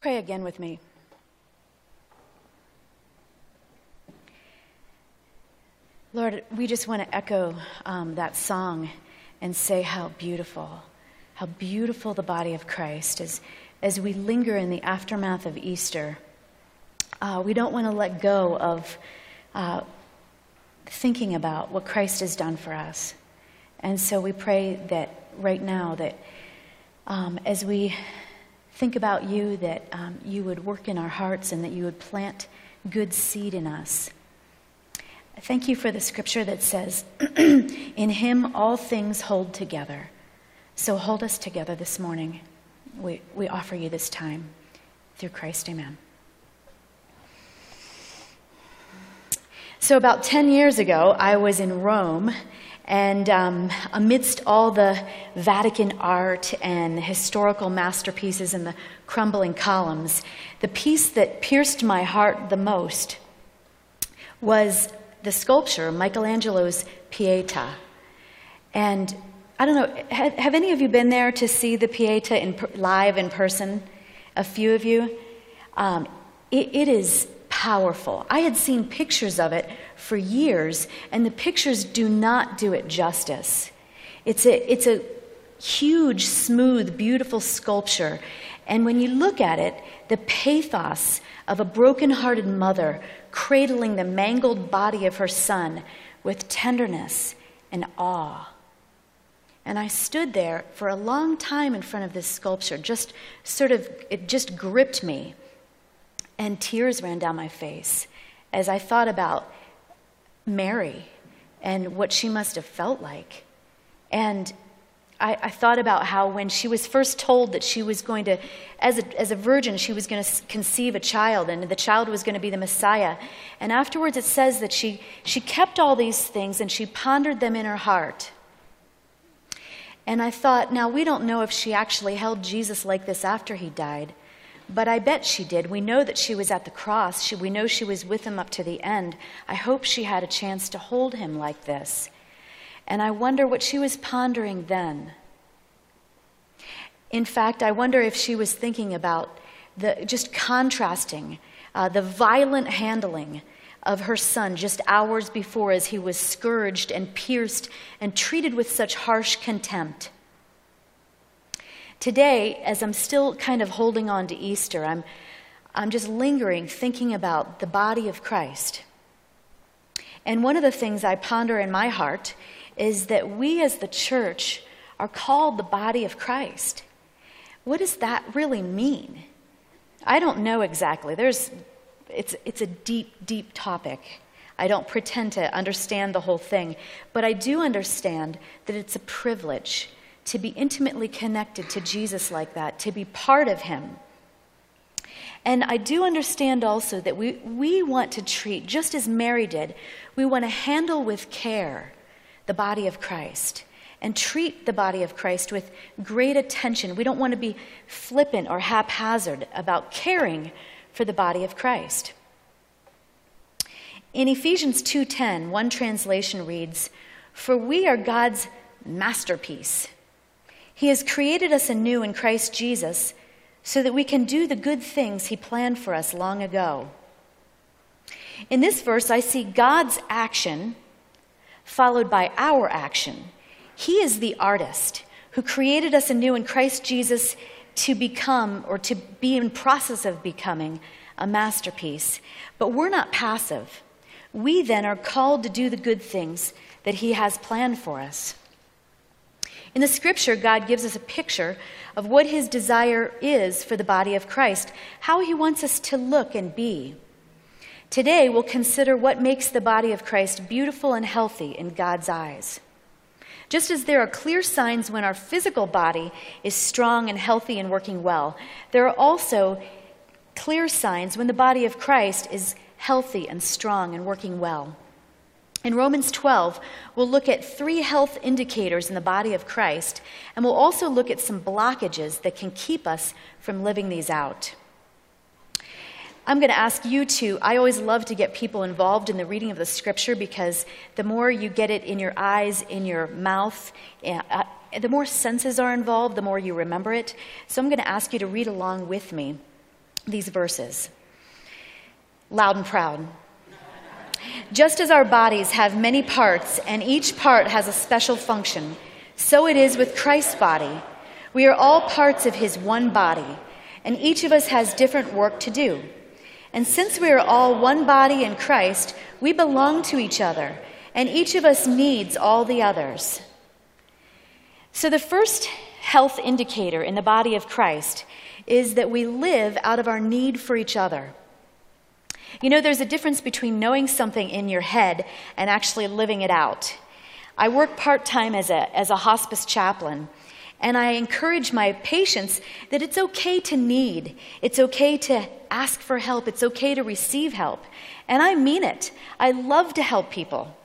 Pray again with me. Lord, we just want to echo um, that song and say how beautiful, how beautiful the body of Christ is as we linger in the aftermath of Easter. Uh, we don't want to let go of uh, thinking about what Christ has done for us. And so we pray that right now, that um, as we think about you, that um, you would work in our hearts and that you would plant good seed in us. Thank you for the scripture that says, In him all things hold together. So hold us together this morning. We, we offer you this time. Through Christ, amen. So, about 10 years ago, I was in Rome and um, amidst all the Vatican art and historical masterpieces and the crumbling columns, the piece that pierced my heart the most was the sculpture, Michelangelo's Pieta. And I don't know, have, have any of you been there to see the Pieta in, live in person? A few of you? Um, it, it is powerful. I had seen pictures of it for years, and the pictures do not do it justice. It's a, it's a huge, smooth, beautiful sculpture. And when you look at it, the pathos of a broken-hearted mother cradling the mangled body of her son with tenderness and awe. And I stood there for a long time in front of this sculpture, just sort of, it just gripped me. And tears ran down my face as I thought about Mary and what she must have felt like. And I, I, thought about how when she was first told that she was going to, as a, as a virgin, she was going to conceive a child and the child was going to be the Messiah. And afterwards it says that she, she kept all these things and she pondered them in her heart. And I thought, now we don't know if she actually held Jesus like this after he died. But I bet she did. We know that she was at the cross. She, we know she was with him up to the end. I hope she had a chance to hold him like this. And I wonder what she was pondering then. In fact, I wonder if she was thinking about the, just contrasting uh, the violent handling of her son just hours before as he was scourged and pierced and treated with such harsh contempt Today, as I'm still kind of holding on to Easter, I'm, I'm just lingering, thinking about the body of Christ. And one of the things I ponder in my heart is that we as the church are called the body of Christ. What does that really mean? I don't know exactly. There's, it's, it's a deep, deep topic. I don't pretend to understand the whole thing, but I do understand that it's a privilege to be intimately connected to Jesus like that, to be part of Him. And I do understand also that we, we want to treat, just as Mary did, we want to handle with care the body of Christ and treat the body of Christ with great attention. We don't want to be flippant or haphazard about caring for the body of Christ. In Ephesians 2:10, one translation reads, "For we are God's masterpiece." He has created us anew in Christ Jesus so that we can do the good things He planned for us long ago. In this verse, I see God's action followed by our action. He is the artist who created us anew in Christ Jesus to become or to be in process of becoming a masterpiece. But we're not passive. We then are called to do the good things that He has planned for us. In the scripture, God gives us a picture of what his desire is for the body of Christ, how he wants us to look and be. Today, we'll consider what makes the body of Christ beautiful and healthy in God's eyes. Just as there are clear signs when our physical body is strong and healthy and working well, there are also clear signs when the body of Christ is healthy and strong and working well. In Romans 12, we'll look at three health indicators in the body of Christ, and we'll also look at some blockages that can keep us from living these out. I'm going to ask you to. I always love to get people involved in the reading of the scripture because the more you get it in your eyes, in your mouth, uh, the more senses are involved, the more you remember it. So I'm going to ask you to read along with me. these verses loud and proud. Just as our bodies have many parts and each part has a special function, so it is with Christ's body. We are all parts of his one body, and each of us has different work to do. And since we are all one body in Christ, we belong to each other, and each of us needs all the others. So, the first health indicator in the body of Christ is that we live out of our need for each other. You know, there's a difference between knowing something in your head and actually living it out. I work part time as a, as a hospice chaplain, and I encourage my patients that it's okay to need, it's okay to ask for help, it's okay to receive help. And I mean it. I love to help people.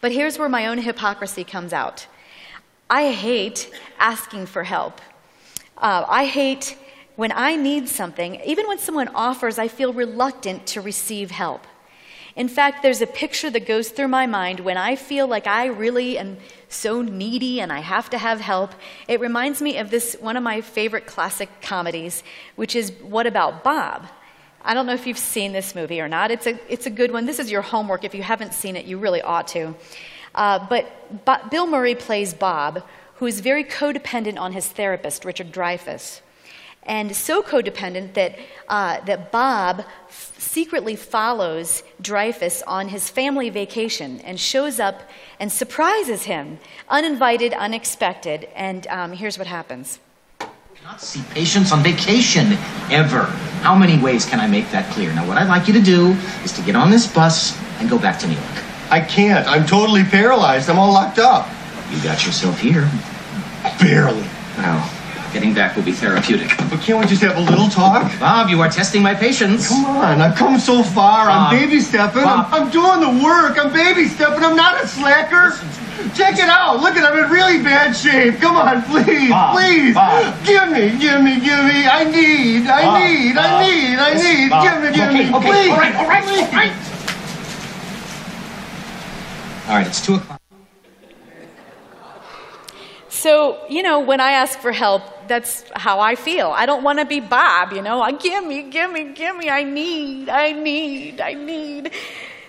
But here's where my own hypocrisy comes out I hate asking for help. Uh, I hate when I need something, even when someone offers, I feel reluctant to receive help. In fact, there's a picture that goes through my mind when I feel like I really am so needy and I have to have help. It reminds me of this one of my favorite classic comedies, which is What About Bob? I don't know if you've seen this movie or not. It's a, it's a good one. This is your homework. If you haven't seen it, you really ought to. Uh, but, Bill Murray plays Bob, who is very codependent on his therapist, Richard Dreyfuss and so codependent that, uh, that Bob f- secretly follows Dreyfuss on his family vacation and shows up and surprises him, uninvited, unexpected. And um, here's what happens. Not see patients on vacation, ever. How many ways can I make that clear? Now, what I'd like you to do is to get on this bus and go back to New York. I can't. I'm totally paralyzed. I'm all locked up. You got yourself here. Barely. Well, Getting back will be therapeutic. But can't we just have a little talk? Bob, you are testing my patience. Come on, I've come so far. Bob. I'm baby stepping. I'm, I'm doing the work. I'm baby stepping. I'm not a slacker. Check it out. Look at I'm in really bad shape. Come on, please, Bob. please. Bob. Give me, give me, give me. I need, I Bob. need, Bob. I need, I need. Bob. Give me, give okay, me, okay, please. all right, all right, all right. All right, it's two o'clock. So, you know, when I ask for help, that's how I feel. I don't want to be Bob, you know. I give me, give me, give me. I need, I need, I need.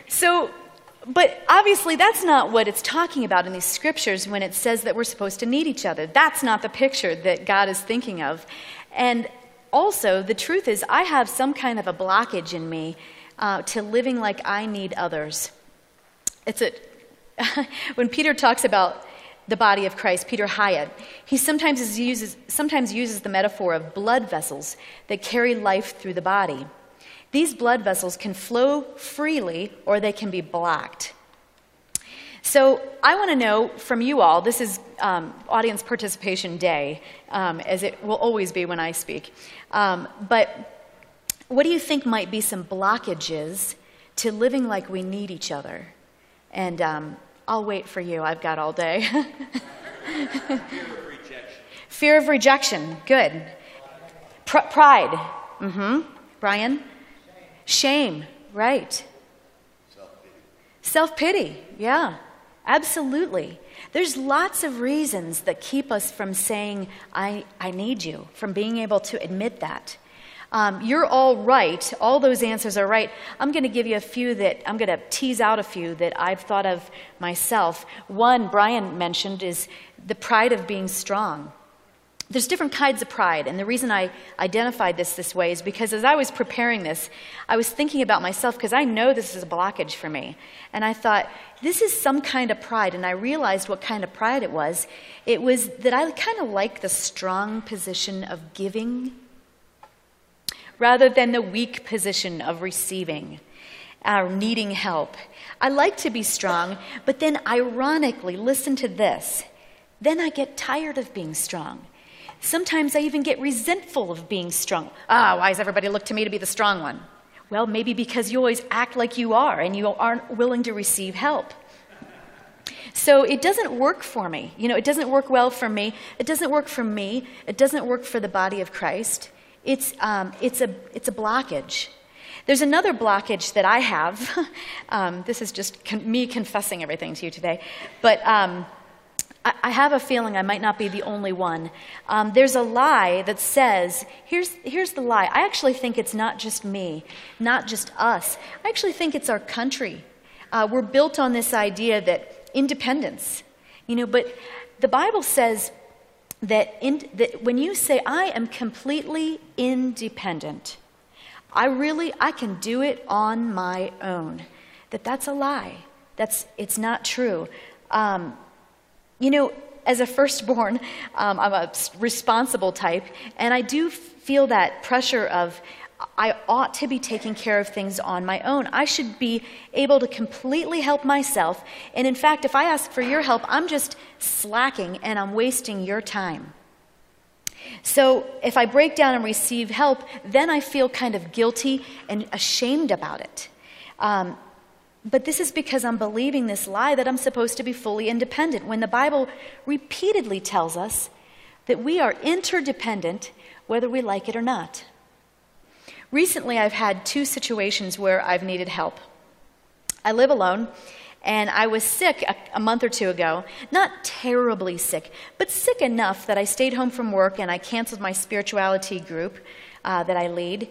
So, but obviously that's not what it's talking about in these scriptures when it says that we're supposed to need each other. That's not the picture that God is thinking of. And also, the truth is, I have some kind of a blockage in me uh, to living like I need others. It's a, when Peter talks about the body of Christ, Peter Hiett, he sometimes uses, sometimes uses the metaphor of blood vessels that carry life through the body. These blood vessels can flow freely or they can be blocked. So, I want to know from you all this is um, audience participation day, um, as it will always be when I speak. Um, but what do you think might be some blockages to living like we need each other? And um, I'll wait for you. I've got all day. Fear of rejection. Fear of rejection. Good. Pr- pride. Mm-hmm. Brian? Shame. Right. Self pity. Yeah. Absolutely. There's lots of reasons that keep us from saying, I, I need you, from being able to admit that. Um, you're all right. All those answers are right. I'm going to give you a few that I'm going to tease out a few that I've thought of myself. One, Brian mentioned, is the pride of being strong. There's different kinds of pride, and the reason I identified this this way is because as I was preparing this, I was thinking about myself because I know this is a blockage for me. And I thought, this is some kind of pride, and I realized what kind of pride it was. It was that I kind of like the strong position of giving rather than the weak position of receiving or needing help. I like to be strong, but then ironically, listen to this. Then I get tired of being strong. Sometimes I even get resentful of being strong. Ah, why does everybody look to me to be the strong one? Well, maybe because you always act like you are and you aren't willing to receive help. So it doesn't work for me. You know, it doesn't work well for me. It doesn't work for me. It doesn't work for the body of Christ. It's, um, it's, a, it's a blockage. There's another blockage that I have. um, this is just con- me confessing everything to you today. But um, I, I have a feeling I might not be the only one. Um, there's a lie that says, here's, here's the lie. I actually think it's not just me, not just us. I actually think it's our country. Uh, we're built on this idea that independence, you know, but the Bible says that, in, that when you say, I am completely independent, I really, I can do it on my own, that that's a lie. That's, it's not true. Um, you know, as a firstborn, um, I'm a responsible type, and I do feel that pressure of I ought to be taking care of things on my own. I should be able to completely help myself. And in fact, if I ask for your help, I'm just slacking and I'm wasting your time. So if I break down and receive help, then I feel kind of guilty and ashamed about it. Um, but this is because I'm believing this lie that I'm supposed to be fully independent when the Bible repeatedly tells us that we are interdependent whether we like it or not. Recently, I've had two situations where I've needed help. I live alone, and I was sick a, a, month or two ago. Not terribly sick, but sick enough that I stayed home from work and I canceled my spirituality group uh, that I lead.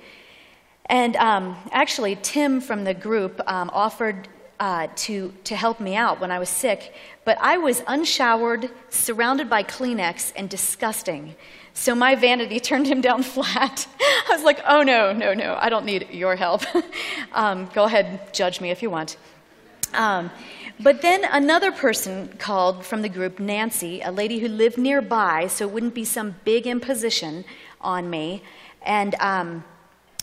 And um, actually, Tim from the group um, offered uh, to, to help me out when I was sick, but I was unshowered, surrounded by Kleenex, and disgusting. So my vanity turned him down flat. I was like, oh no, no, no, I don't need your help. um, go ahead, judge me if you want. Um, but then another person called from the group, Nancy, a lady who lived nearby, so it wouldn't be some big imposition on me. And um,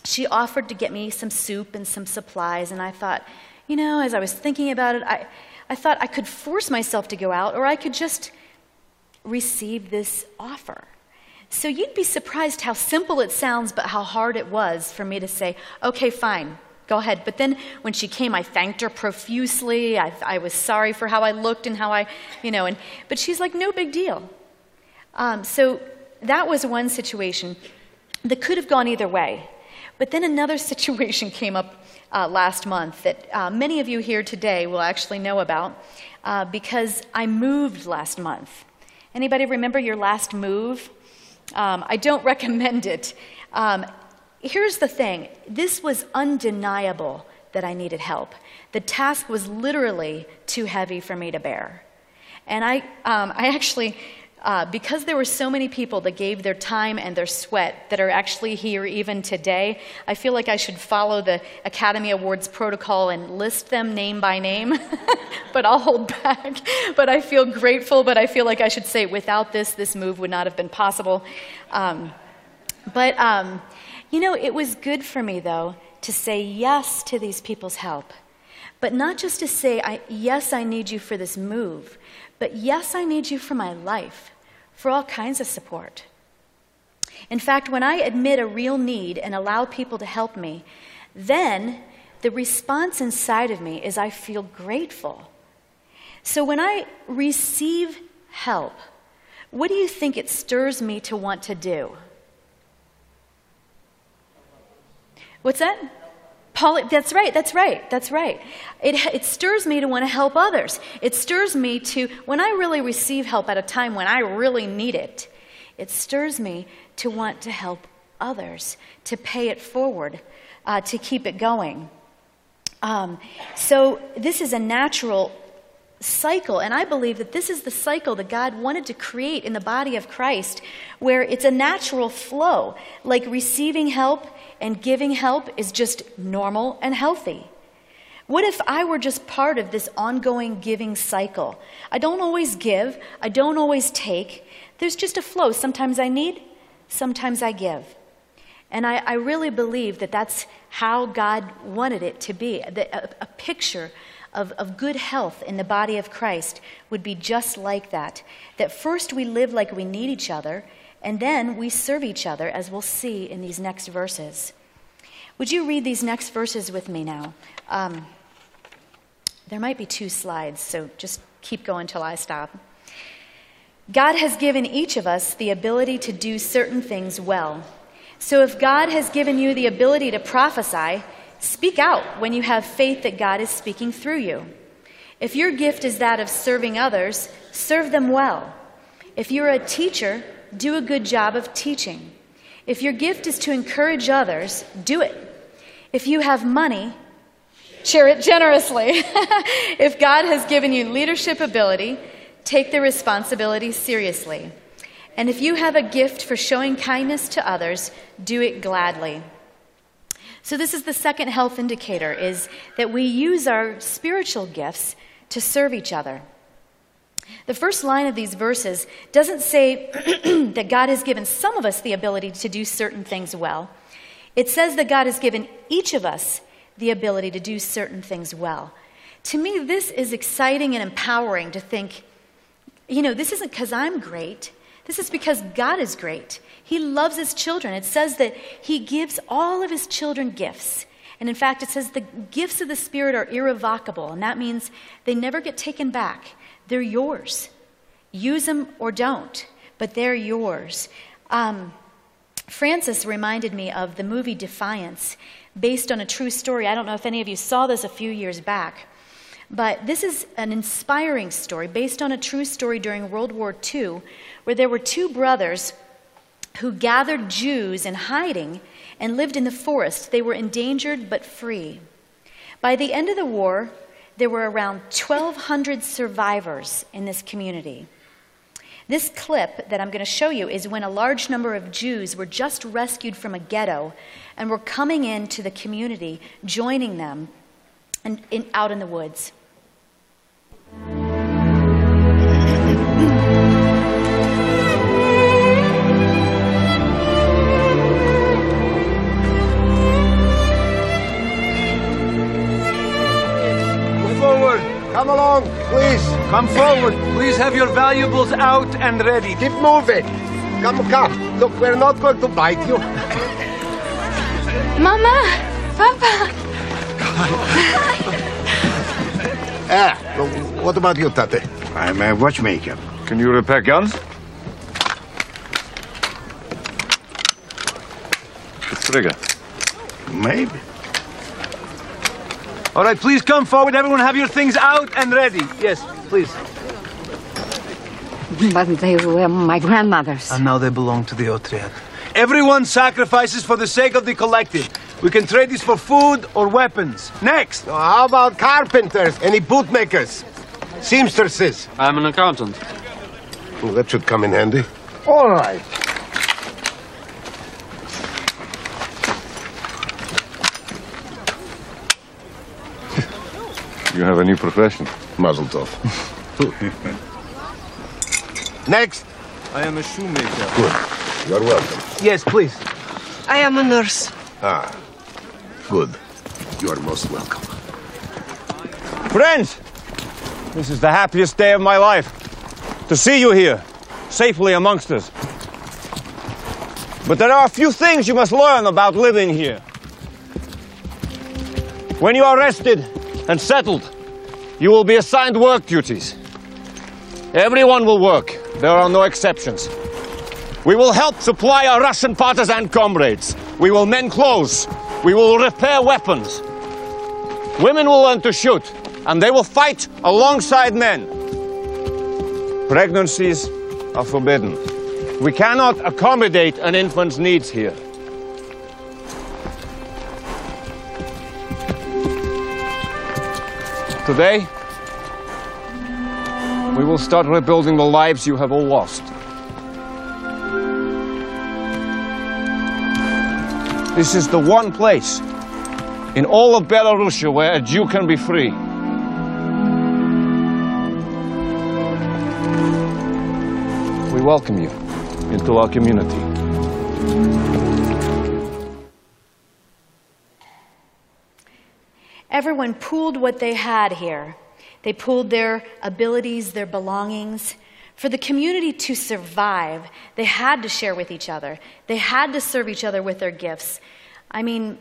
she offered to get me some soup and some supplies, and I thought, you know, as I was thinking about it, I, I thought I could force myself to go out, or I could just receive this offer. So you'd be surprised how simple it sounds, but how hard it was for me to say, okay, fine, go ahead. But then when she came, I thanked her profusely. I, I was sorry for how I looked and how I, you know, and, but she's like, no big deal. Um, so that was one situation that could have gone either way. But then another situation came up uh, last month that uh, many of you here today will actually know about uh, because I moved last month. Anybody remember your last move? Um, I don't recommend it. Um, here's the thing this was undeniable that I needed help. The task was literally too heavy for me to bear. And I, um, I actually uh, because there were so many people that gave their time and their sweat that are actually here even today, I feel like I should follow the Academy Awards protocol and list them name by name. but I'll hold back. But I feel grateful, but I feel like I should say without this, this move would not have been possible. Um, but, um, you know, it was good for me, though, to say yes to these people's help. But not just to say, I, yes, I need you for this move, but yes, I need you for my life for all kinds of support. In fact, when I admit a real need and allow people to help me, then the response inside of me is I feel grateful. So when I receive help, what do you think it stirs me to want to do? What's that? Paul, that's right, that's right, that's right. It, it stirs me to want to help others. It stirs me to, when I really receive help at a time when I really need it, it stirs me to want to help others, to pay it forward, uh, to keep it going. Um, so this is a natural cycle, and I believe that this is the cycle that God wanted to create in the body of Christ, where it's a natural flow, like receiving help and giving help is just normal and healthy? What if I were just part of this ongoing giving cycle? I don't always give, I don't always take. There's just a flow. Sometimes I need, sometimes I give. And I, I really believe that that's how God wanted it to be. a, a picture of, of good health in the body of Christ would be just like that. That first we live like we need each other, and then we serve each other, as we'll see in these next verses. Would you read these next verses with me now? Um, there might be two slides, so just keep going till I stop. God has given each of us the ability to do certain things well. So if God has given you the ability to prophesy, speak out when you have faith that God is speaking through you. If your gift is that of serving others, serve them well. If you're a teacher, do a good job of teaching. If your gift is to encourage others, do it. If you have money, share it generously. if God has given you leadership ability, take the responsibility seriously. And if you have a gift for showing kindness to others, do it gladly. So this is the second health indicator is that we use our spiritual gifts to serve each other. The first line of these verses doesn't say that God has given some of us the ability to do certain things well. It says that God has given each of us the ability to do certain things well. To me, this is exciting and empowering to think, you know, this isn't because I'm great. This is because God is great. He loves his children. It says that he gives all of his children gifts. And in fact, it says the gifts of the Spirit are irrevocable, and that means they never get taken back. They're yours. Use them or don't, but they're yours. Um, Francis reminded me of the movie Defiance, based on a true story. I don't know if any of you saw this a few years back, but this is an inspiring story based on a true story during World War II, where there were two brothers who gathered Jews in hiding and lived in the forest. They were endangered but free. By the end of the war, there were around 1,200 survivors in this community. This clip that I'm going to show you is when a large number of Jews were just rescued from a ghetto and were coming into the community, joining them in, in, out in the woods. Come along, please. Come forward. Please have your valuables out and ready. Keep moving. Come, come. Look, we're not going to bite you. Mama! Papa! Ah, what about you, Tate? I'm a watchmaker. Can you repair guns? The trigger. Maybe. All right, please come forward. Everyone have your things out and ready. Yes, please. But they were my grandmother's. And now they belong to the Otriad. Everyone sacrifices for the sake of the collective. We can trade these for food or weapons. Next! Now, how about carpenters? Any bootmakers? Seamstresses? I'm an accountant. Oh, that should come in handy. All right. You have a new profession. Mazel tov. Next. I am a shoemaker. Good. You're welcome. Yes, please. I am a nurse. Ah, good. You are most welcome. Friends, this is the happiest day of my life. To see you here, safely amongst us. But there are a few things you must learn about living here. When you are rested and settled, you will be assigned work duties. Everyone will work. There are no exceptions. We will help supply our Russian partisan comrades. We will mend clothes. We will repair weapons. Women will learn to shoot, and they will fight alongside men. Pregnancies are forbidden. We cannot accommodate an infant's needs here. Today, we will start rebuilding the lives you have all lost. This is the one place in all of Belarusia where a Jew can be free. We welcome you into our community. Everyone pooled what they had here. They pooled their abilities, their belongings. For the community to survive, they had to share with each other. They had to serve each other with their gifts. I mean,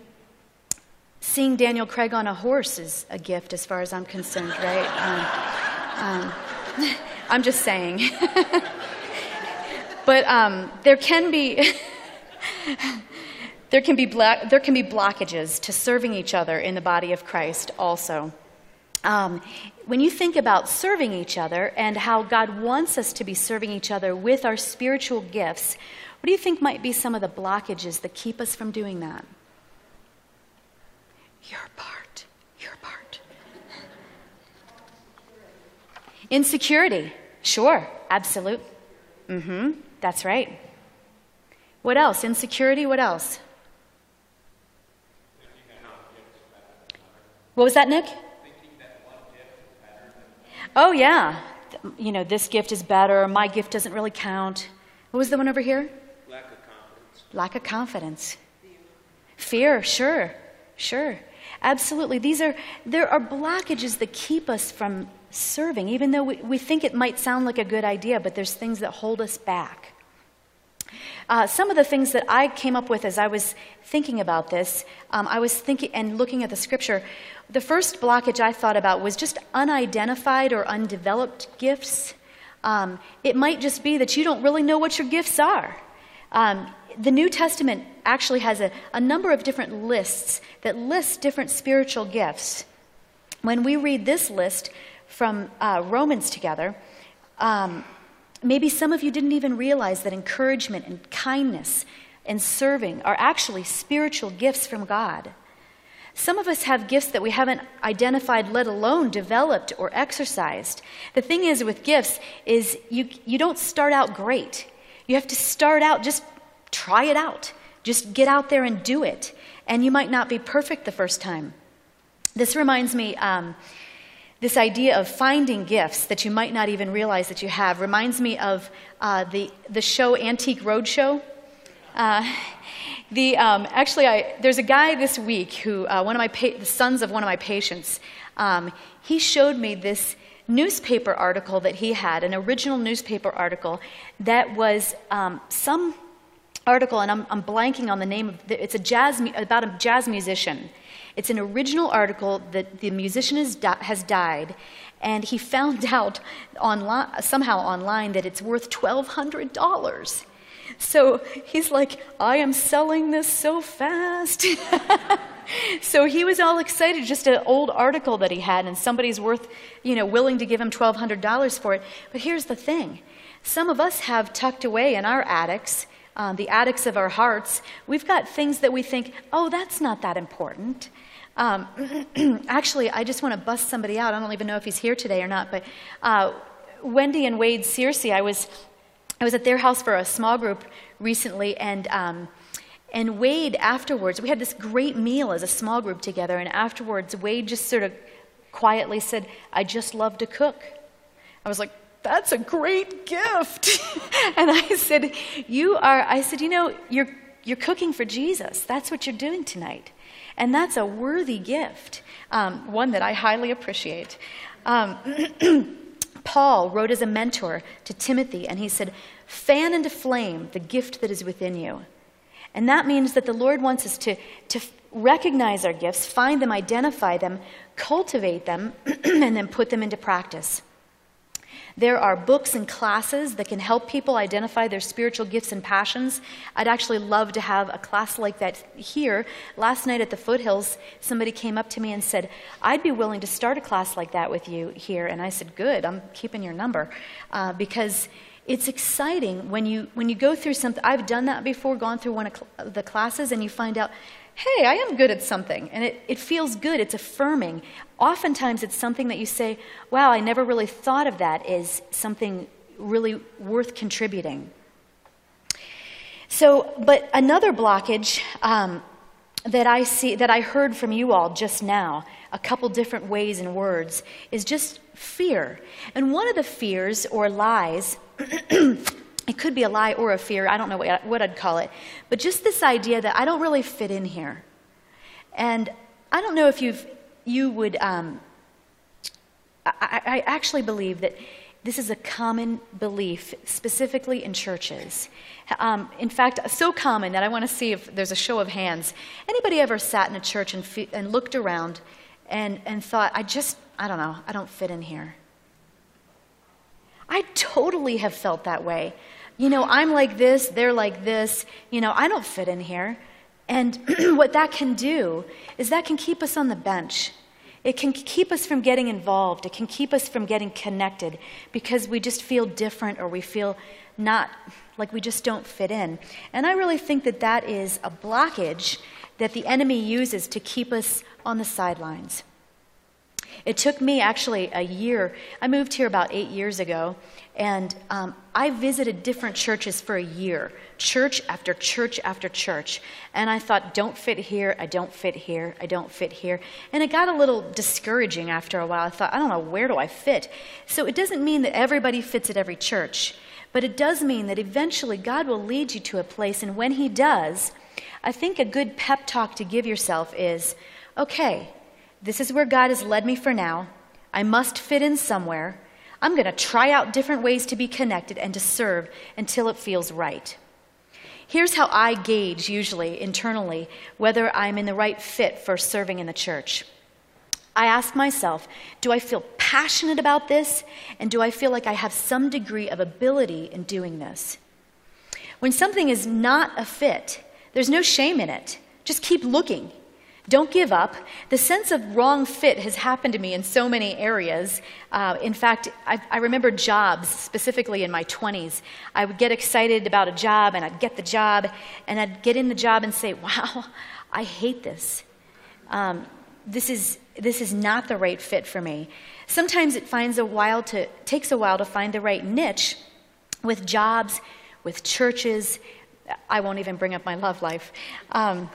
seeing Daniel Craig on a horse is a gift as far as I'm concerned, right? Um, um, I'm just saying. but um, there can be. there can, be there can be blockages to serving each other in the body of Christ also. um, when you think about serving each other and how God wants us to be serving each other with our spiritual gifts, what do you think might be some of the blockages that keep us from doing that? Your part. Your part. Insecurity. Sure, absolute. Mm-hmm. That's right. What else? Insecurity, what else? What was that, Nick? Oh, yeah. You know, this gift is better, my gift doesn't really count. What was the one over here? Lack of confidence. Lack of confidence. Fear, sure, sure. Absolutely. These are, there are blockages that keep us from serving, even though we, we think it might sound like a good idea, but there's things that hold us back. Uh, some of the things that I came up with as I was thinking about this, um, I was thinking and looking at the scripture. The first blockage I thought about was just unidentified or undeveloped gifts. Um, it might just be that you don't really know what your gifts are. Um, the New Testament actually has a, a number of different lists that list different spiritual gifts. When we read this list from uh, Romans together, um, maybe some of you didn't even realize that encouragement and kindness and serving are actually spiritual gifts from God. Some of us have gifts that we haven't identified, let alone developed or exercised. The thing is with gifts is you, you don't start out great. You have to start out, just try it out. Just get out there and do it. And you might not be perfect the first time. This reminds me, um, this idea of finding gifts that you might not even realize that you have reminds me of uh, the, the show Antique Roadshow. Uh, the, um, actually, I, there's a guy this week who, uh, one of my pa- the sons of one of my patients, um, he showed me this newspaper article that he had, an original newspaper article that was um, some article, and I'm, I'm, blanking on the name of the, it's a jazz about a jazz musician. It's an original article that the musician has, di- has died, and he found out somehow online that it's worth $1,200. So he's like, I am selling this so fast. so he was all excited, just an old article that he had, and somebody's worth, you know, willing to give him $1,200 for it. But here's the thing some of us have tucked away in our attics um, the attics of our hearts, we've got things that we think, oh, that's not that important. Um, actually, I just want to bust somebody out. I don't even know if he's here today or not, but uh, Wendy and Wade Searcy, I was, I was at their house for a small group recently, and, um, and Wade afterwards, we had this great meal as a small group together, and afterwards, Wade just sort of quietly said, I just love to cook. I was like, that's a great gift. and I said, You are, I said, You know, you're, you're cooking for Jesus. That's what you're doing tonight. And that's a worthy gift, um, one that I highly appreciate. Um, Paul wrote as a mentor to Timothy, and he said, Fan into flame the gift that is within you. And that means that the Lord wants us to, to recognize our gifts, find them, identify them, cultivate them, and then put them into practice. There are books and classes that can help people identify their spiritual gifts and passions. I'd actually love to have a class like that here. Last night at the Foothills, somebody came up to me and said, I'd be willing to start a class like that with you here. And I said, Good, I'm keeping your number. Uh, because it's exciting when you, when you go through something. I've done that before, gone through one of cl- the classes, and you find out, hey, I am good at something. And it, it feels good, it's affirming. Oftentimes, it's something that you say, wow, I never really thought of that as something really worth contributing. So, but another blockage um, that I see, that I heard from you all just now, a couple different ways and words, is just fear. And one of the fears or lies it could be a lie or a fear, I don't know what, what I'd call it, but just this idea that I don't really fit in here. And I don't know if you've, you would, um, I, I actually believe that this is a common belief, specifically in churches. Um, in fact, so common that I want to see if there's a show of hands. Anybody ever sat in a church and, fe- and looked around and, and thought, I just, I don't know, I don't fit in here? I totally have felt that way. You know, I'm like this, they're like this. You know, I don't fit in here. And what that can do is that can keep us on the bench. It can keep us from getting involved. It can keep us from getting connected because we just feel different or we feel not like we just don't fit in. And I really think that that is a blockage that the enemy uses to keep us on the sidelines. It took me actually a year. I moved here about eight years ago, and um, I visited different churches for a year, church after church after church. And I thought, don't fit here, I don't fit here, I don't fit here. And it got a little discouraging after a while. I thought, I don't know, where do I fit? So it doesn't mean that everybody fits at every church, but it does mean that eventually God will lead you to a place, and when He does, I think a good pep talk to give yourself is okay, this is where God has led me for now. I must fit in somewhere. I'm going to try out different ways to be connected and to serve until it feels right. Here's how I gauge, usually internally, whether I'm in the right fit for serving in the church. I ask myself, do I feel passionate about this? And do I feel like I have some degree of ability in doing this? When something is not a fit, there's no shame in it. Just keep looking. Don't give up. The sense of wrong fit has happened to me in so many areas. Uh, in fact, I, I, remember jobs, specifically in my 20s. I would get excited about a job and I'd get the job and I'd get in the job and say, wow, I hate this. Um, this, is, this is not the right fit for me. Sometimes it finds a while to, takes a while to find the right niche with jobs, with churches. I won't even bring up my love life. Um,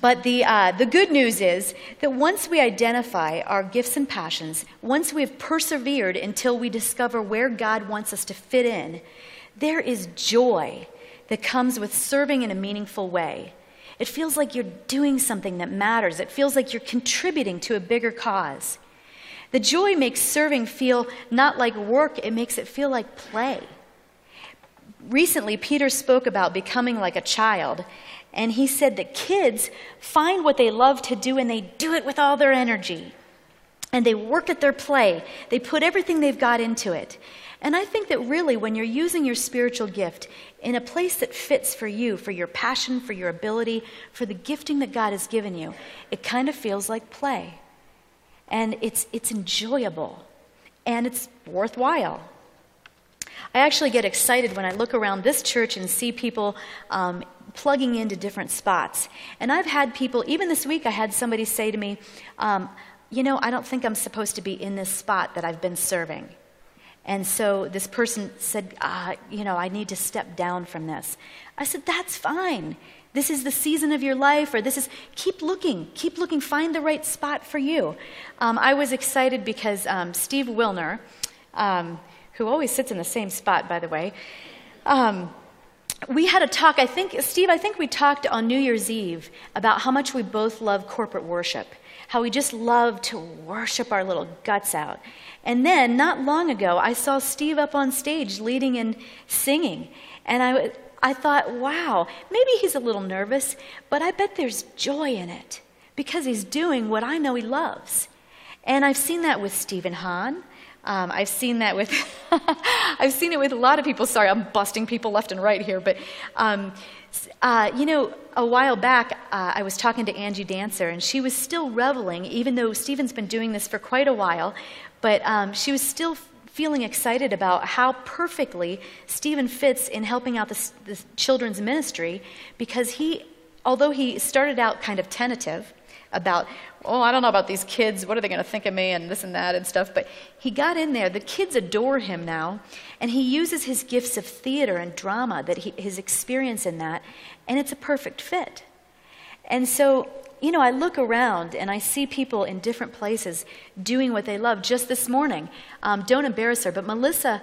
but the, uh, the good news is that once we identify our gifts and passions, once we've persevered until we discover where God wants us to fit in, there is joy that comes with serving in a meaningful way. It feels like you're doing something that matters, it feels like you're contributing to a bigger cause. The joy makes serving feel not like work, it makes it feel like play. Recently, Peter spoke about becoming like a child, and he said that kids find what they love to do and they do it with all their energy. And they work at their play, they put everything they've got into it. And I think that really, when you're using your spiritual gift in a place that fits for you, for your passion, for your ability, for the gifting that God has given you, it kind of feels like play. And it's, it's enjoyable and it's worthwhile. I actually get excited when I look around this church and see people um, plugging into different spots. And I've had people, even this week, I had somebody say to me, um, You know, I don't think I'm supposed to be in this spot that I've been serving. And so this person said, uh, You know, I need to step down from this. I said, That's fine. This is the season of your life, or this is, keep looking, keep looking, find the right spot for you. Um, I was excited because um, Steve Wilner, um, who always sits in the same spot, by the way, um, we had a talk, I think, Steve, I think we talked on New Year's Eve about how much we both love corporate worship, how we just love to worship our little guts out. And then, not long ago, I saw Steve up on stage leading and singing. And I, I thought, wow, maybe he's a little nervous, but I bet there's joy in it because he's doing what I know he loves. And I've seen that with Stephen Hahn. Um, I've seen that with, I've seen it with a lot of people. Sorry, I'm busting people left and right here, but um, uh, you know, a while back, uh, I was talking to Angie Dancer, and she was still reveling, even though Stephen's been doing this for quite a while, but um, she was still feeling excited about how perfectly Stephen fits in helping out the, the children's ministry because he, although he started out kind of tentative, about, oh, I don't know about these kids. What are they going to think of me and this and that and stuff. But he got in there. The kids adore him now. And he uses his gifts of theater and drama, that he, his experience in that, and it's a perfect fit. And so, you know, I look around and I see people in different places doing what they love. Just this morning, um, don't embarrass her, but Melissa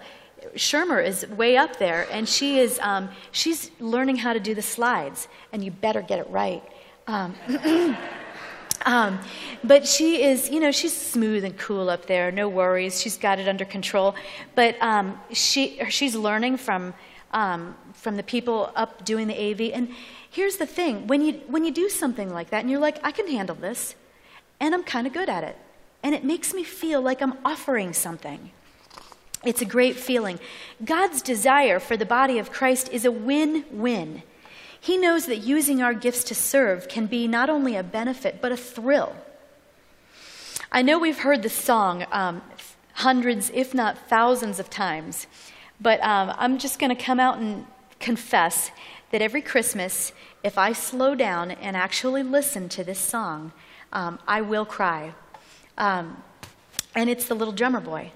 Shermer is way up there, and she is um, she's learning how to do the slides, and you better get it right. Um, Um, but she is, you know, she's smooth and cool up there, no worries. She's got it under control. But um, she, she's learning from, um, from the people up doing the AV. And here's the thing when you, when you do something like that and you're like, I can handle this, and I'm kind of good at it, and it makes me feel like I'm offering something. It's a great feeling. God's desire for the body of Christ is a win win. He knows that using our gifts to serve can be not only a benefit, but a thrill. I know we've heard the song um, hundreds, if not thousands, of times, but um, I'm just going to come out and confess that every Christmas, if I slow down and actually listen to this song, um, I will cry. Um, and it's the little drummer boy.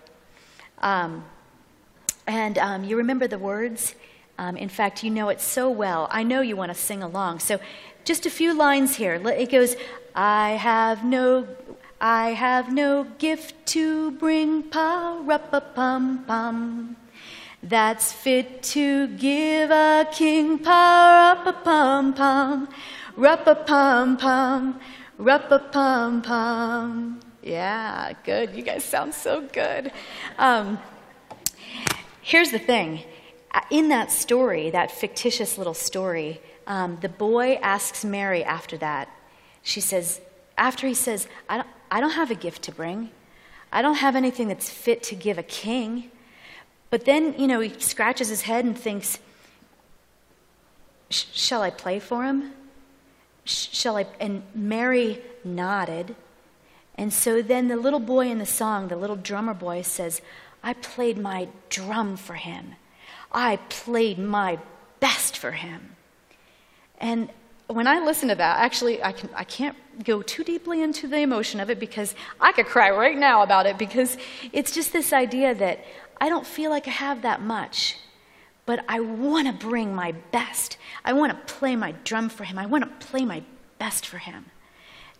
Um, and um, you remember the words? Um, in fact, you know it so well. I know you want to sing along. So, just a few lines here. It goes, "I have no, I have no gift to bring, pa pa pum pum, that's fit to give a king, pa pa pum pum, pa pum pum, pa pum pum." Yeah, good. You guys sound so good. Um, here's the thing in that story, that fictitious little story, um, the boy asks Mary after that. She says, after he says, I don't, I don't have a gift to bring, I don't have anything that's fit to give a king. But then, you know, he scratches his head and thinks, Shall I play for him? Shall I? And Mary nodded. And so then the little boy in the song, the little drummer boy, says, I played my drum for him. I played my best for him. And when I listen to that, actually, I, can, I can't go too deeply into the emotion of it because I could cry right now about it because it's just this idea that I don't feel like I have that much, but I want to bring my best. I want to play my drum for him. I want to play my best for him.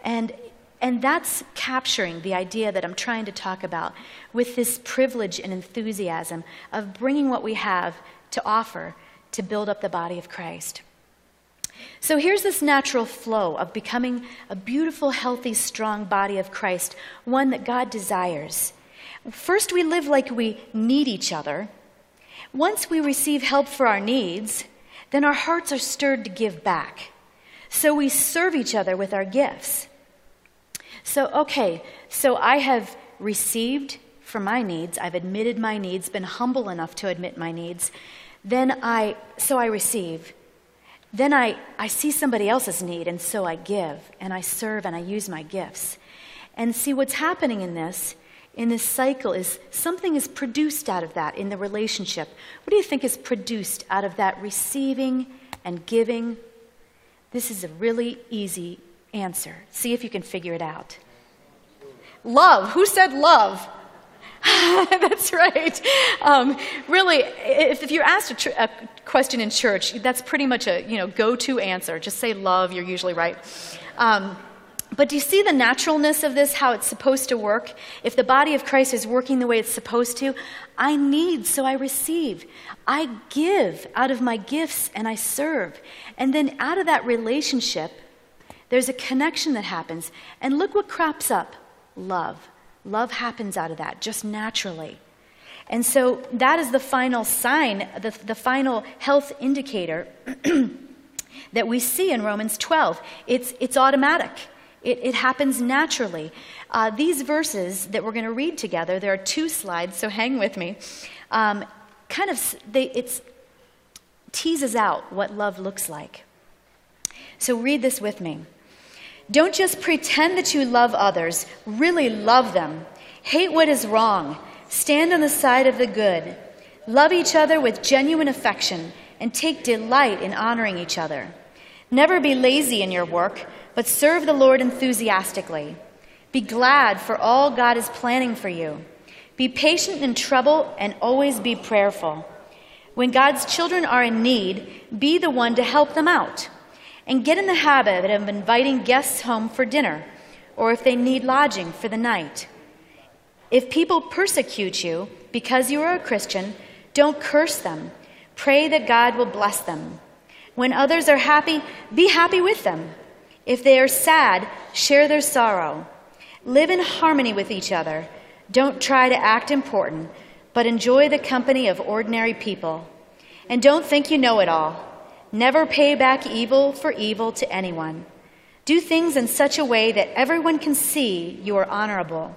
And and that's capturing the idea that I'm trying to talk about with this privilege and enthusiasm of bringing what we have to offer to build up the body of Christ. So here's this natural flow of becoming a beautiful, healthy, strong body of Christ, one that God desires. First, we live like we need each other. Once we receive help for our needs, then our hearts are stirred to give back. So we serve each other with our gifts. So, okay, so I have received for my needs, I've admitted my needs, been humble enough to admit my needs. Then I, so I receive. Then I, I see somebody else's need, and so I give, and I serve, and I use my gifts. And see what's happening in this, in this cycle, is something is produced out of that in the relationship. What do you think is produced out of that receiving and giving? This is a really easy answer. See if you can figure it out. Love. Who said love? that's right. Um, really, if, if, you're asked a, tr- a, question in church, that's pretty much a you know go-to answer. Just say love. You're usually right. Um, but do you see the naturalness of this, how it's supposed to work? If the body of Christ is working the way it's supposed to, I need, so I receive. I give out of my gifts and I serve. And then out of that relationship, there's a connection that happens. And look what crops up love. Love happens out of that just naturally. And so that is the final sign, the, the final health indicator that we see in Romans 12. It's, it's automatic, it, it happens naturally. Uh, these verses that we're going to read together, there are two slides, so hang with me. Um, kind of, they, it's teases out what love looks like. So read this with me. Don't just pretend that you love others, really love them. Hate what is wrong. Stand on the side of the good. Love each other with genuine affection and take delight in honoring each other. Never be lazy in your work, but serve the Lord enthusiastically. Be glad for all God is planning for you. Be patient in trouble and always be prayerful. When God's children are in need, be the one to help them out and get in the habit of inviting guests home for dinner or if they need lodging for the night. If people persecute you because you are a Christian, don't curse them. Pray that God will bless them. When others are happy, be happy with them. If they are sad, share their sorrow. Live in harmony with each other. Don't try to act important, but enjoy the company of ordinary people. And don't think you know it all. Never pay back evil for evil to anyone. Do things in such a way that everyone can see you are honorable.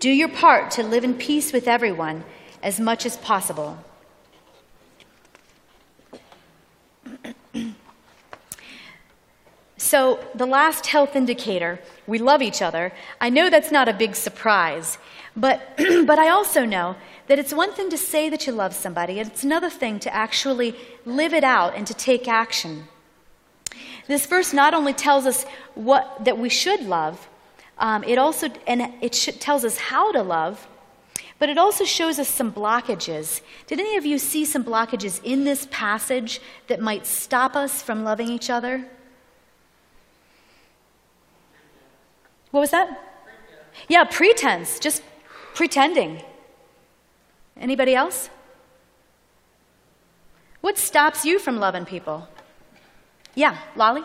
Do your part to live in peace with everyone as much as possible. so, the last health indicator, we love each other. I know that's not a big surprise, but, but I also know that it's one thing to say that you love somebody, and it's another thing to actually live it out and to take action. This verse not only tells us what, that we should love, um, it also and it tells us how to love, but it also shows us some blockages. Did any of you see some blockages in this passage that might stop us from loving each other? What was that? Yeah, pretense, just pretending. Anybody else? What stops you from loving people? Yeah, Lolly?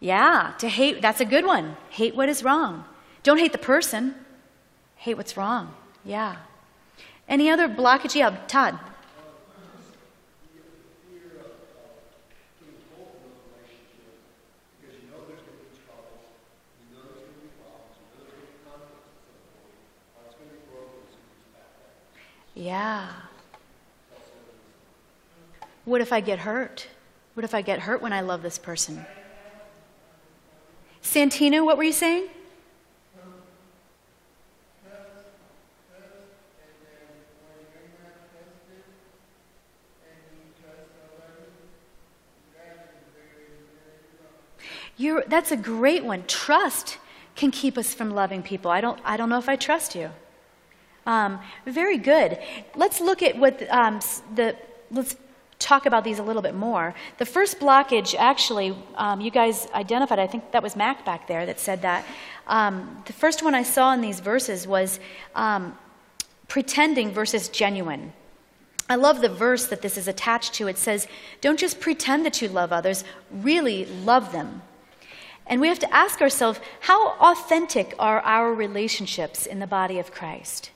Yeah, to hate, that's a good one. Hate what is wrong. Don't hate the person, hate what's wrong. Yeah. Any other blockage? Yeah, Todd. Yeah. What if I get hurt? What if I get hurt when I love this person? Santino, what were you saying? You're, that's a great one. Trust can keep us from loving people. I don't, I don't know if I trust you. Um, very good. Let's look at what um, the, let's talk about these a little bit more. The first blockage, actually, um, you guys identified, I think that was Mac back there that said that. Um, the first one I saw in these verses was um, pretending versus genuine. I love the verse that this is attached to. It says, Don't just pretend that you love others, really love them. And we have to ask ourselves, how authentic are our relationships in the body of Christ?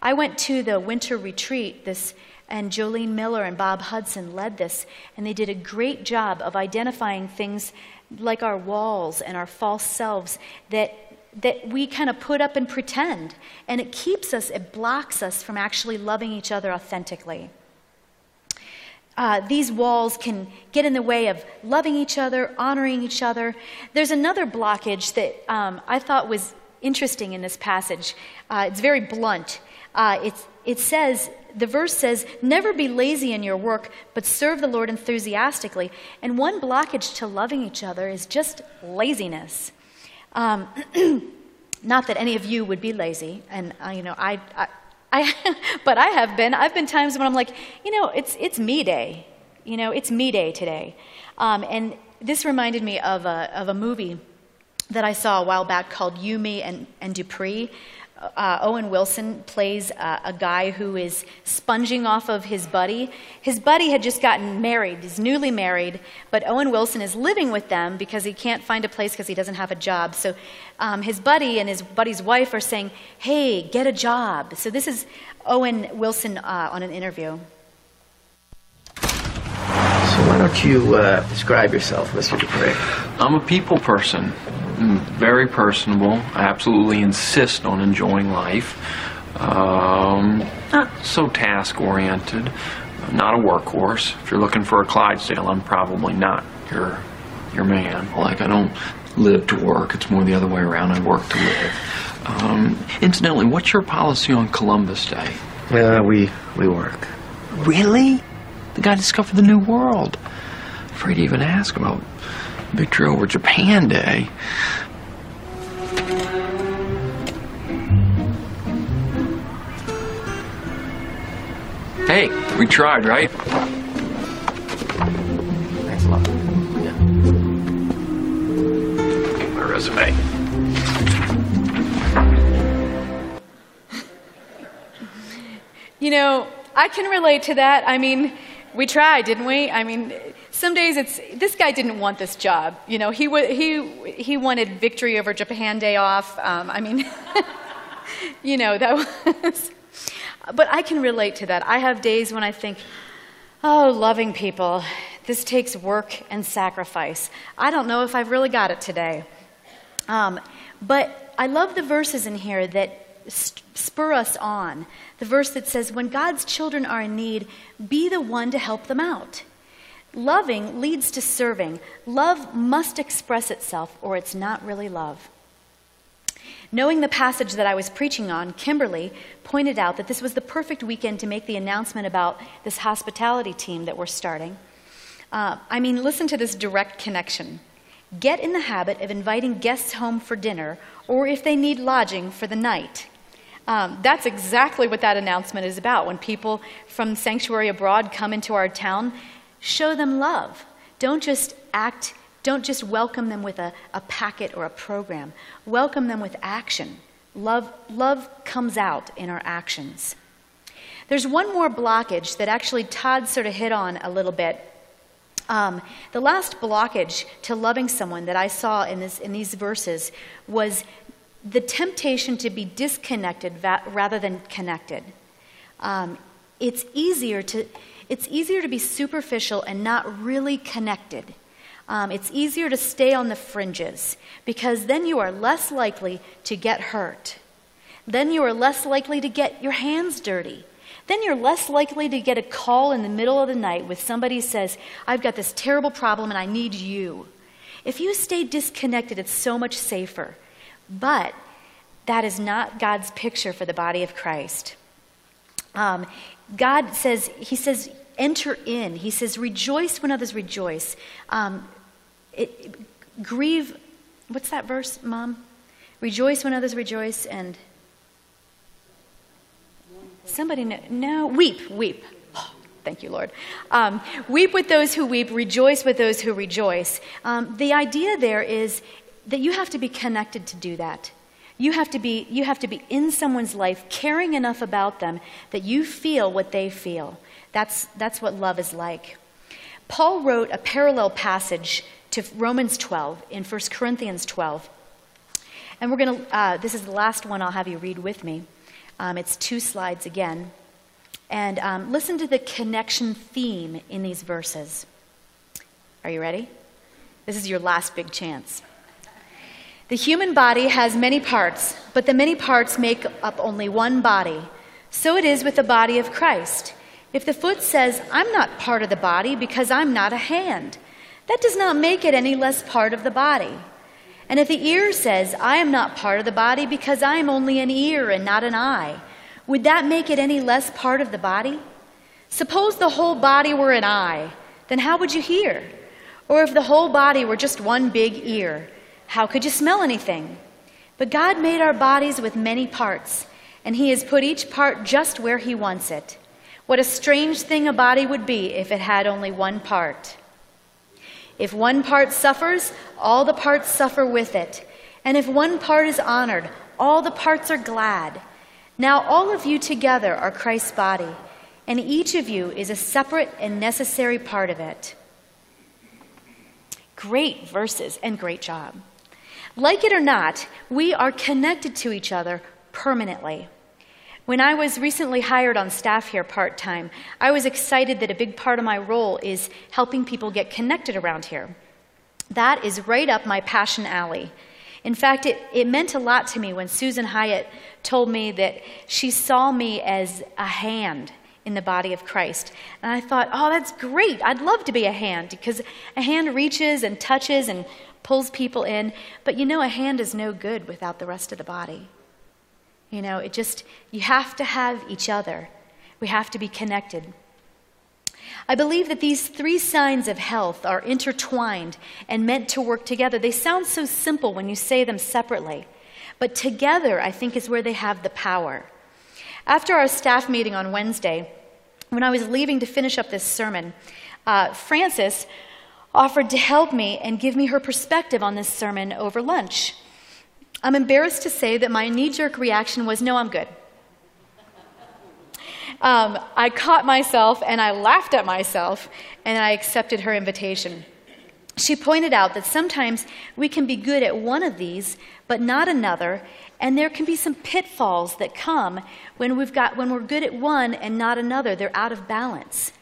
I went to the winter retreat this and Jolene Miller and Bob Hudson led this, and they did a great job of identifying things like our walls and our false selves that, that we kind of put up and pretend. And it keeps us, it blocks us from actually loving each other authentically. Uh, these walls can get in the way of loving each other, honoring each other. There's another blockage that um, I thought was interesting in this passage. Uh, it's very blunt. Uh, it says, the verse says, Never be lazy in your work, but serve the Lord enthusiastically. And one blockage to loving each other is just laziness. Um, not that any of you would be lazy, and uh, you know, I, I, I but I have been. I've been times when I'm like, you know, it's it's me day. You know, it's me day today. Um, and this reminded me of a of a movie that I saw a while back called You, Me, and, and Dupree uh, Owen Wilson plays uh, a guy who is sponging off of his buddy. His buddy had just gotten married, he's newly married, but Owen Wilson is living with them because he can't find a place because he doesn't have a job. So um, his buddy and his buddy's wife are saying, Hey, get a job. So this is Owen Wilson uh, on an interview. So why don't you uh, describe yourself, Mr. Dupree? I'm a people person very personable. I absolutely insist on enjoying life. Um, not so task oriented. Not a workhorse. If you're looking for a Clydesdale, I'm probably not your your man. Like I don't live to work. It's more the other way around. I work to live. Um, incidentally, what's your policy on Columbus Day? Uh, we we work. Really? The guy discovered the new world. Afraid to even ask about Victory over Japan Day. Hey, we tried, right? Thanks a lot. Yeah. My resume. You know, I can relate to that. I mean, we tried, didn't we? I mean, some days it's this guy didn't want this job. You know, he he he wanted victory over Japan Day off. Um, I mean, you know that was. But I can relate to that. I have days when I think, oh, loving people, this takes work and sacrifice. I don't know if I've really got it today. Um, but I love the verses in here that spur us on. The verse that says, When God's children are in need, be the one to help them out. Loving leads to serving. Love must express itself, or it's not really love. Knowing the passage that I was preaching on, Kimberly pointed out that this was the perfect weekend to make the announcement about this hospitality team that we're starting. Uh, I mean, listen to this direct connection. Get in the habit of inviting guests home for dinner, or if they need lodging for the night. Um, that's exactly what that announcement is about. When people from Sanctuary Abroad come into our town, show them love. Don't just act, don't just welcome them with a, a packet or a program. Welcome them with action. Love, love comes out in our actions. There's one more blockage that actually Todd sort of hit on a little bit. Um, the last blockage to loving someone that I saw in, this, in these verses was the temptation to be disconnected va- rather than connected. Um, it's easier to it's easier to be superficial and not really connected. Um, it's easier to stay on the fringes because then you are less likely to get hurt. Then you are less likely to get your hands dirty. Then you're less likely to get a call in the middle of the night with somebody says, I've got this terrible problem and I need you. If you stay disconnected, it's so much safer. But that is not God's picture for the body of Christ. Um, God says, He says, enter in. He says, rejoice when others rejoice. Um, it, grieve, what's that verse, Mom? Rejoice when others rejoice and. Somebody know, no, weep, weep. Oh, thank you, Lord. Um, weep with those who weep, rejoice with those who rejoice. Um, the idea there is that you have to be connected to do that. You have to be you have to be in someone's life caring enough about them that you feel what they feel. That's that's what love is like. Paul wrote a parallel passage to Romans 12 in 1 Corinthians 12. And we're going to, uh, this is the last one I'll have you read with me. Um, it's two slides again. And um, listen to the connection theme in these verses. Are you ready? This is your last big chance. The human body has many parts, but the many parts make up only one body. So it is with the body of Christ. If the foot says, I'm not part of the body because I'm not a hand, that does not make it any less part of the body. And if the ear says, I am not part of the body because I am only an ear and not an eye, would that make it any less part of the body? Suppose the whole body were an eye, then how would you hear? Or if the whole body were just one big ear, how could you smell anything? But God made our bodies with many parts, and He has put each part just where He wants it. What a strange thing a body would be if it had only one part. If one part suffers, all the parts suffer with it. And if one part is honored, all the parts are glad. Now all of you together are Christ's body, and each of you is a separate and necessary part of it. Great verses and great job. Like it or not, we are connected to each other permanently. When I was recently hired on staff here part time, I was excited that a big part of my role is helping people get connected around here. That is right up my passion alley. In fact, it, it meant a lot to me when Susan Hyatt told me that she saw me as a hand in the body of Christ. And I thought, oh, that's great. I'd love to be a hand because a hand reaches and touches and pulls people in. But you know, a hand is no good without the rest of the body. You know, it just, you have to have each other. We have to be connected. I believe that these three signs of health are intertwined and meant to work together. They sound so simple when you say them separately, but together, I think, is where they have the power. After our staff meeting on Wednesday, when I was leaving to finish up this sermon, uh, Frances offered to help me and give me her perspective on this sermon over lunch. I'm embarrassed to say that my knee jerk reaction was, No, I'm good. Um, I caught myself and I laughed at myself and I accepted her invitation. She pointed out that sometimes we can be good at one of these, but not another, and there can be some pitfalls that come when, we've got, when we're good at one and not another. They're out of balance.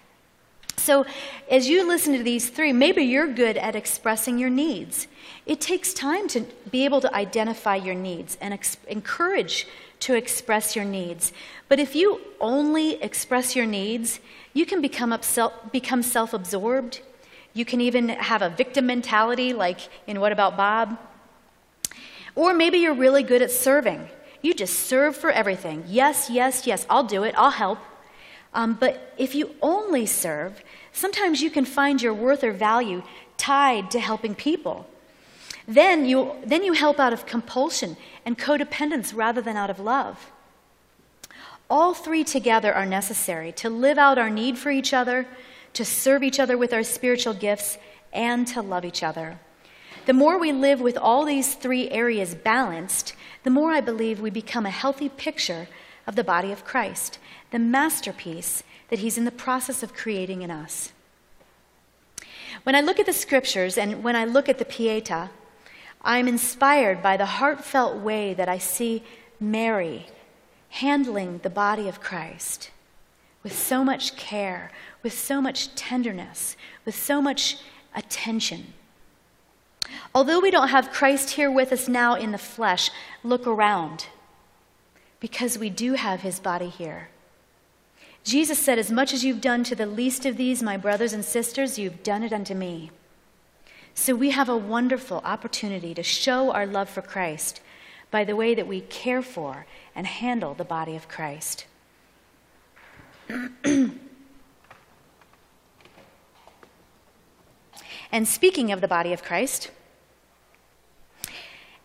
So, as you listen to these three, maybe you're good at expressing your needs. It takes time to be able to identify your needs and ex- encourage to express your needs. But if you only express your needs, you can become, upsel- become self absorbed. You can even have a victim mentality, like in What About Bob? Or maybe you're really good at serving. You just serve for everything. Yes, yes, yes, I'll do it, I'll help. Um, but if you only serve, sometimes you can find your worth or value tied to helping people. Then you, then you help out of compulsion and codependence rather than out of love. All three together are necessary to live out our need for each other, to serve each other with our spiritual gifts, and to love each other. The more we live with all these three areas balanced, the more I believe we become a healthy picture of the body of Christ, the masterpiece that He's in the process of creating in us. When I look at the scriptures and when I look at the Pieta, I'm inspired by the heartfelt way that I see Mary handling the body of Christ with so much care, with so much tenderness, with so much attention. Although we don't have Christ here with us now in the flesh, look around because we do have his body here. Jesus said, As much as you've done to the least of these, my brothers and sisters, you've done it unto me. So we have a wonderful opportunity to show our love for Christ by the way that we care for and handle the body of Christ. and speaking of the body of Christ,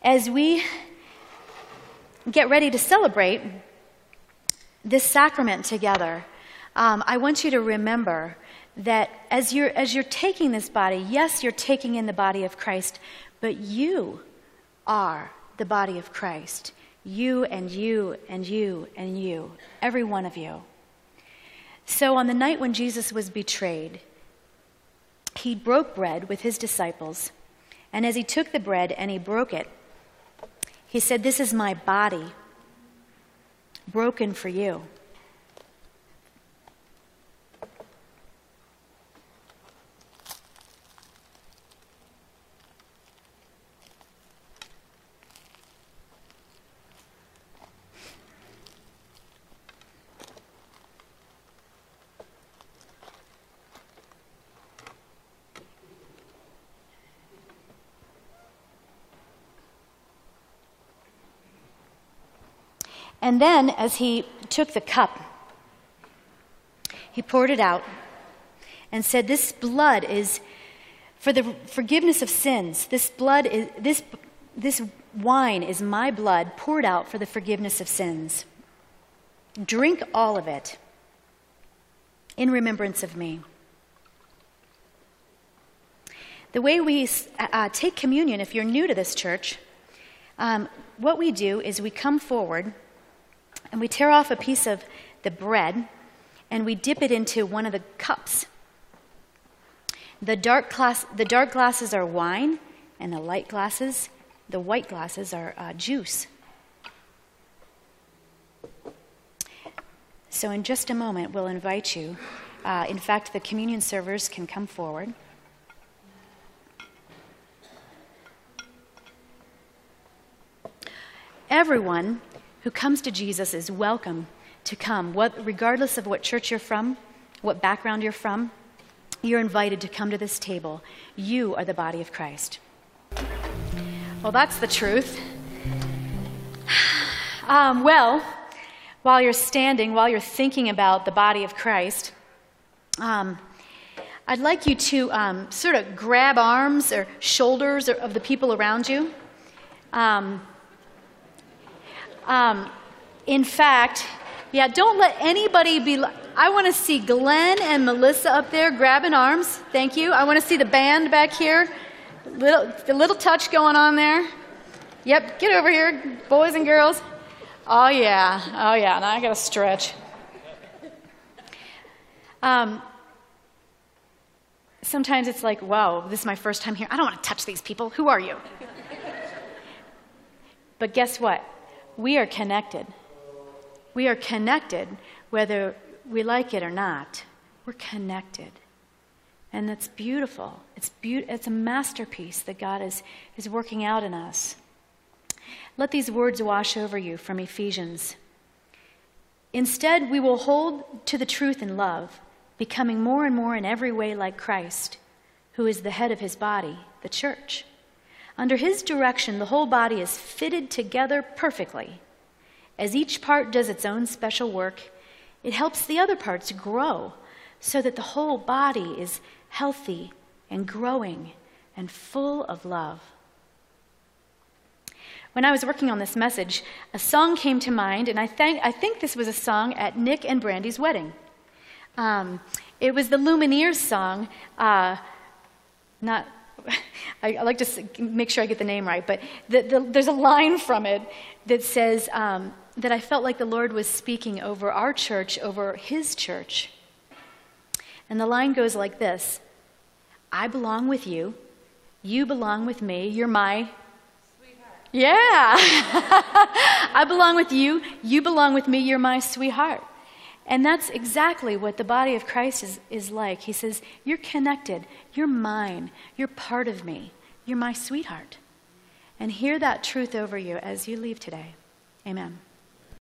as we get ready to celebrate this sacrament together, um, I want you to remember that as you're, as you're taking this body, yes, you're taking in the body of Christ, but you are the body of Christ. You and you and you and you, every one of you. So on the night when Jesus was betrayed, he broke bread with his disciples, and as he took the bread and he broke it, he said, This is my body, broken for you. And then, as he took the cup, he poured it out and said, This blood is for the forgiveness of sins. This blood is, this, this wine is my blood poured out for the forgiveness of sins. Drink all of it in remembrance of me. The way we uh, take communion, if you're new to this church, um, what we do is we come forward and we tear off a piece of the bread and we dip it into one of the cups. The dark, class, the dark glasses are wine, and the light glasses, the white glasses, are uh, juice. So, in just a moment, we'll invite you. Uh, in fact, the communion servers can come forward. Everyone who comes to Jesus is welcome to come, what, regardless of what church you're from, what background you're from. You're invited to come to this table. You are the body of Christ. Well, that's the truth. Um, well, while you're standing, while you're thinking about the body of Christ, um, I'd like you to um, sort of grab arms or shoulders of the people around you. Um, um, in fact, yeah, don't let anybody be. I want to see Glenn and Melissa up there grabbing arms. Thank you. I want to see the band back here. Little, little touch going on there. Yep, get over here, boys and girls. Oh, yeah. Oh, yeah. Now I got to stretch. Um, sometimes it's like, whoa, this is my first time here. I don't want to touch these people. Who are you? but guess what? We are connected. We are connected whether we like it or not. We're connected. And that's beautiful. It's, be- it's a masterpiece that God is, is working out in us. Let these words wash over you from Ephesians. Instead, we will hold to the truth in love, becoming more and more in every way like Christ, who is the head of his body, the church. Under his direction, the whole body is fitted together perfectly. As each part does its own special work, it helps the other parts grow so that the whole body is healthy and growing and full of love. When I was working on this message, a song came to mind, and I, think I think this was a song at Nick and Brandy's wedding. Um, it was the Lumineers song, uh, not I, I, like to make sure I get the name right, but the, the, there's a line from it that says um, that I felt like the Lord was speaking over our church, over His church. And the line goes like this I belong with you, you belong with me, you're my. Sweetheart. Yeah. I belong with you, you belong with me, you're my sweetheart. And that's exactly what the body of Christ is, is like. He says, You're connected. You're mine. You're part of me. You're my sweetheart. And hear that truth over you as you leave today. Amen.